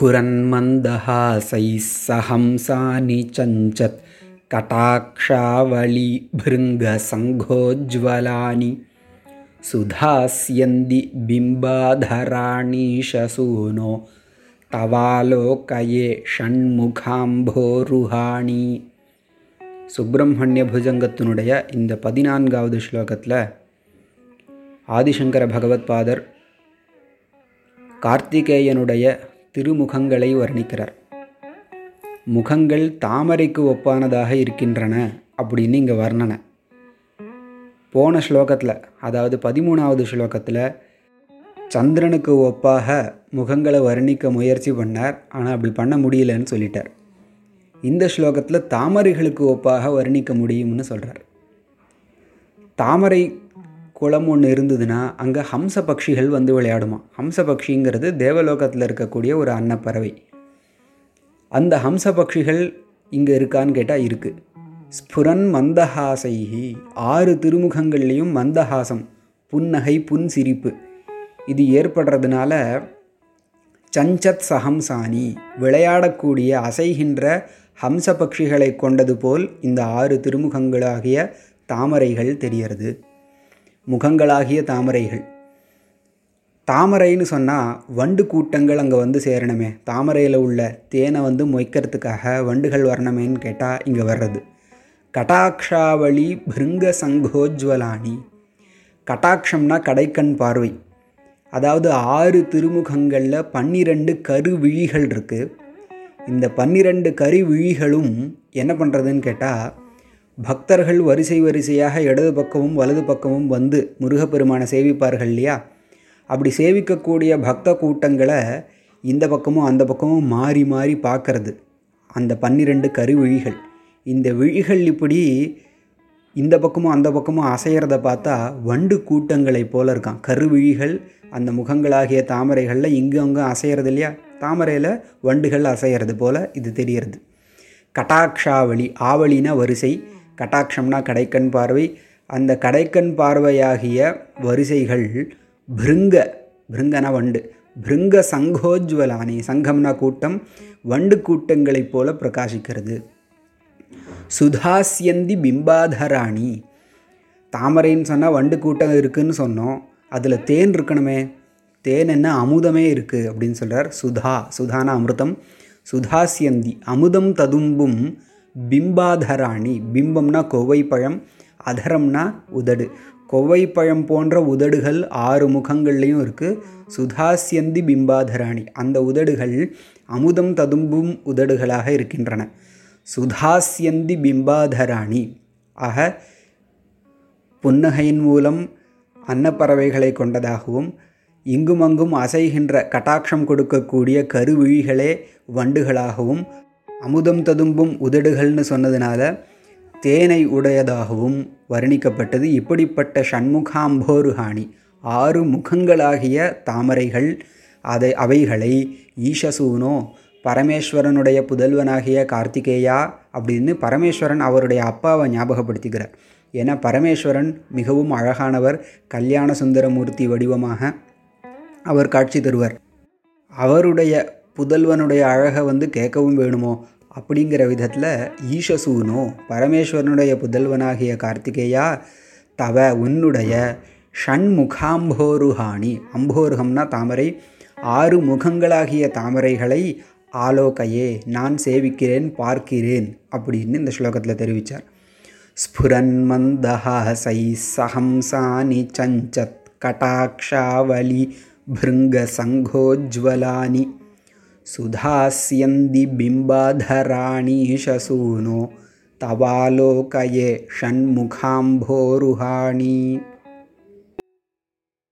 स्फुरन्मन्दहासैः सहंसानि चञ्चत् कटाक्षावळिभृङ्गसङ्घोज्ज्वलानि सुधास्यन्ति बिम्बाधराणीशसूनो தவாலோகயே ஷண்முகாம்போருஹாணி சுப்பிரமணிய புஜங்கத்தினுடைய இந்த பதினான்காவது ஸ்லோகத்தில் ஆதிசங்கர பகவத்பாதர் கார்த்திகேயனுடைய திருமுகங்களை வர்ணிக்கிறார். முகங்கள் தாமரைக்கு ஒப்பானதாக இருக்கின்றன அப்படின்னு இங்கே வர்ணனை. போன ஸ்லோகத்தில் அதாவது பதிமூணாவது ஸ்லோகத்தில் சந்திரனுக்கு ஒப்பாக முகங்களை வர்ணிக்க முயற்சி பண்ணார் ஆனால் அப்படி பண்ண முடியலன்னு சொல்லிட்டார். இந்த ஸ்லோகத்தில் தாமரைகளுக்கு ஒப்பாக வர்ணிக்க முடியும்னு சொல்கிறார் தாமரை குளம் ஒன்று இருந்ததுன்னா அங்கே ஹம்ச பட்சிகள் வந்து விளையாடுமா? ஹம்ச பட்சிங்கிறது தேவலோகத்தில் இருக்கக்கூடிய ஒரு அன்னப்பறவை. அந்த ஹம்ச பட்சிகள் இங்கே இருக்கான்னு கேட்டால் இருக்குது ஸ்புரன் மந்தஹாசைஹி. ஆறு திருமுகங்கள்லேயும் மந்தஹாசம் புன்னகை புன் சிரிப்பு இது ஏற்படுறதுனால சஞ்சத் சஹம்சானி விளையாடக்கூடிய அசைகின்ற ஹம்ச பட்சிகளை கொண்டது போல் இந்த ஆறு திருமுகங்களாகிய தாமரைகள் தெரியறது. முகங்களாகிய தாமரைகள். தாமரைன்னு சொன்னால் வண்டு கூட்டங்கள் அங்கே வந்து சேரணுமே. தாமரையில் உள்ள தேனை வந்து மொய்க்கிறதுக்காக வண்டுகள் வரணுமேன்னு கேட்டால் இங்கே வர்றது. கட்டாக்ஷாவளி பிருங்க சங்கோஜ்வலானி கட்டாட்சம்னா கடைக்கண் பார்வை. அதாவது ஆறு திருமுகங்களில் பன்னிரெண்டு கருவிழிகள் இருக்குது இந்த பன்னிரெண்டு கருவிழிகளும் என்ன பண்ணுறதுன்னு கேட்டால் பக்தர்கள் வரிசை வரிசையாக இடது பக்கமும் வலது பக்கமும் வந்து முருகப்பெருமானை சேவிப்பார்கள் இல்லையா? அப்படி சேவிக்கக்கூடிய பக்த கூட்டங்களை இந்த பக்கமும் அந்த பக்கமும் மாறி மாறி பார்க்கறது. அந்த பன்னிரெண்டு கருவிழிகள். இந்த விழிகள் இப்படி இந்த பக்கமும் அந்த பக்கமும் அசையிறத பார்த்தா வண்டு கூட்டங்களைப் போல இருக்கான். கருவிழிகள் அந்த முகங்களாகிய தாமரைகளில் இங்கு அங்கே அசையிறது இல்லையா? தாமரையில் வண்டுகள் அசையிறது போல் இது தெரிகிறது. கட்டாக்ஷாவளி ஆவலினா வரிசை கட்டாட்சம்னா கடைக்கண் பார்வை. அந்த கடைக்கண் பார்வையாகிய வரிசைகள் பிருங்க பிருங்கனா வண்டு. பிருங்க சங்கோஜ்வலானி சங்கம்னா கூட்டம் வண்டு கூட்டங்களைப் போல பிரகாசிக்கிறது. சுதாசியந்தி பிம்பாதராணி. தாமரைன்னு சொன்னால் வண்டு கூட்டம் இருக்குதுன்னு சொன்னோம். அதில் தேன் இருக்கணுமே. தேன் என்ன? அமுதமே இருக்குது அப்படின்னு சொல்கிறார் சுதா சுதான அமிர்தம். சுதாசியந்தி அமுதம் ததும்பும் பிம்பாதராணி. பிம்பம்னா கொவ்வைப்பழம் அதரம்னா உதடு. கொவ்வைப்பழம் போன்ற உதடுகள் ஆறு முகங்கள்லேயும் இருக்குது சுதாசியந்தி பிம்பாதராணி. அந்த உதடுகள் அமுதம் ததும்பும் உதடுகளாக இருக்கின்றன. சுதாசியந்தி பிம்பாதராணி. ஆக புன்னகையின் மூலம் அன்னப்பறவைகளை கொண்டதாகவும் இங்குமங்கும் அசைகின்ற கட்டாட்சம் கொடுக்கக்கூடிய கருவிழிகளே வண்டுகளாகவும் அமுதம் ததும்பும் உதடுகள்னு சொன்னதுனால தேனை உடையதாகவும் வர்ணிக்கப்பட்டது. இப்படிப்பட்ட ஷண்முகாம்போருஹாணி ஆறு முகங்களாகிய தாமரைகள் அதை அவைகளை ஈஷசூனோ பரமேஸ்வரனுடைய புதல்வனாகிய கார்த்திகேயா அப்படின்னு பரமேஸ்வரன் அவருடைய அப்பாவை ஞாபகப்படுத்திக்கிறார். ஏன்னா பரமேஸ்வரன் மிகவும் அழகானவர் கல்யாண சுந்தரமூர்த்தி வடிவமாக அவர் காட்சி தருவார். அவருடைய புதல்வனுடைய அழகை வந்து கேட்கவும் வேணுமோ? அப்படிங்கிற விதத்தில் ஈஷசூனோ பரமேஸ்வரனுடைய புதல்வனாகிய கார்த்திகேயா தவ உன்னுடைய ஷண்முகாம்போருஹாணி அம்போருகம்னா தாமரை ஆறு முகங்களாகிய தாமரைகளை ஆலோகையே நான் சேவிக்கிறேன் பார்க்கிறேன் அப்படின்னு இந்த ஸ்லோகத்தில் தெரிவித்தார் ஸ்புரன் மந்தஹாசை சஹம்சானி சஞ்சத் கட்டாக்ஷாவலி பிருங்க சங்கோஜ்வலானி सुधास्यन्ति बिम्बाधराणीशसूनो तवालोकये षण्मुखाम्भोरुहाणि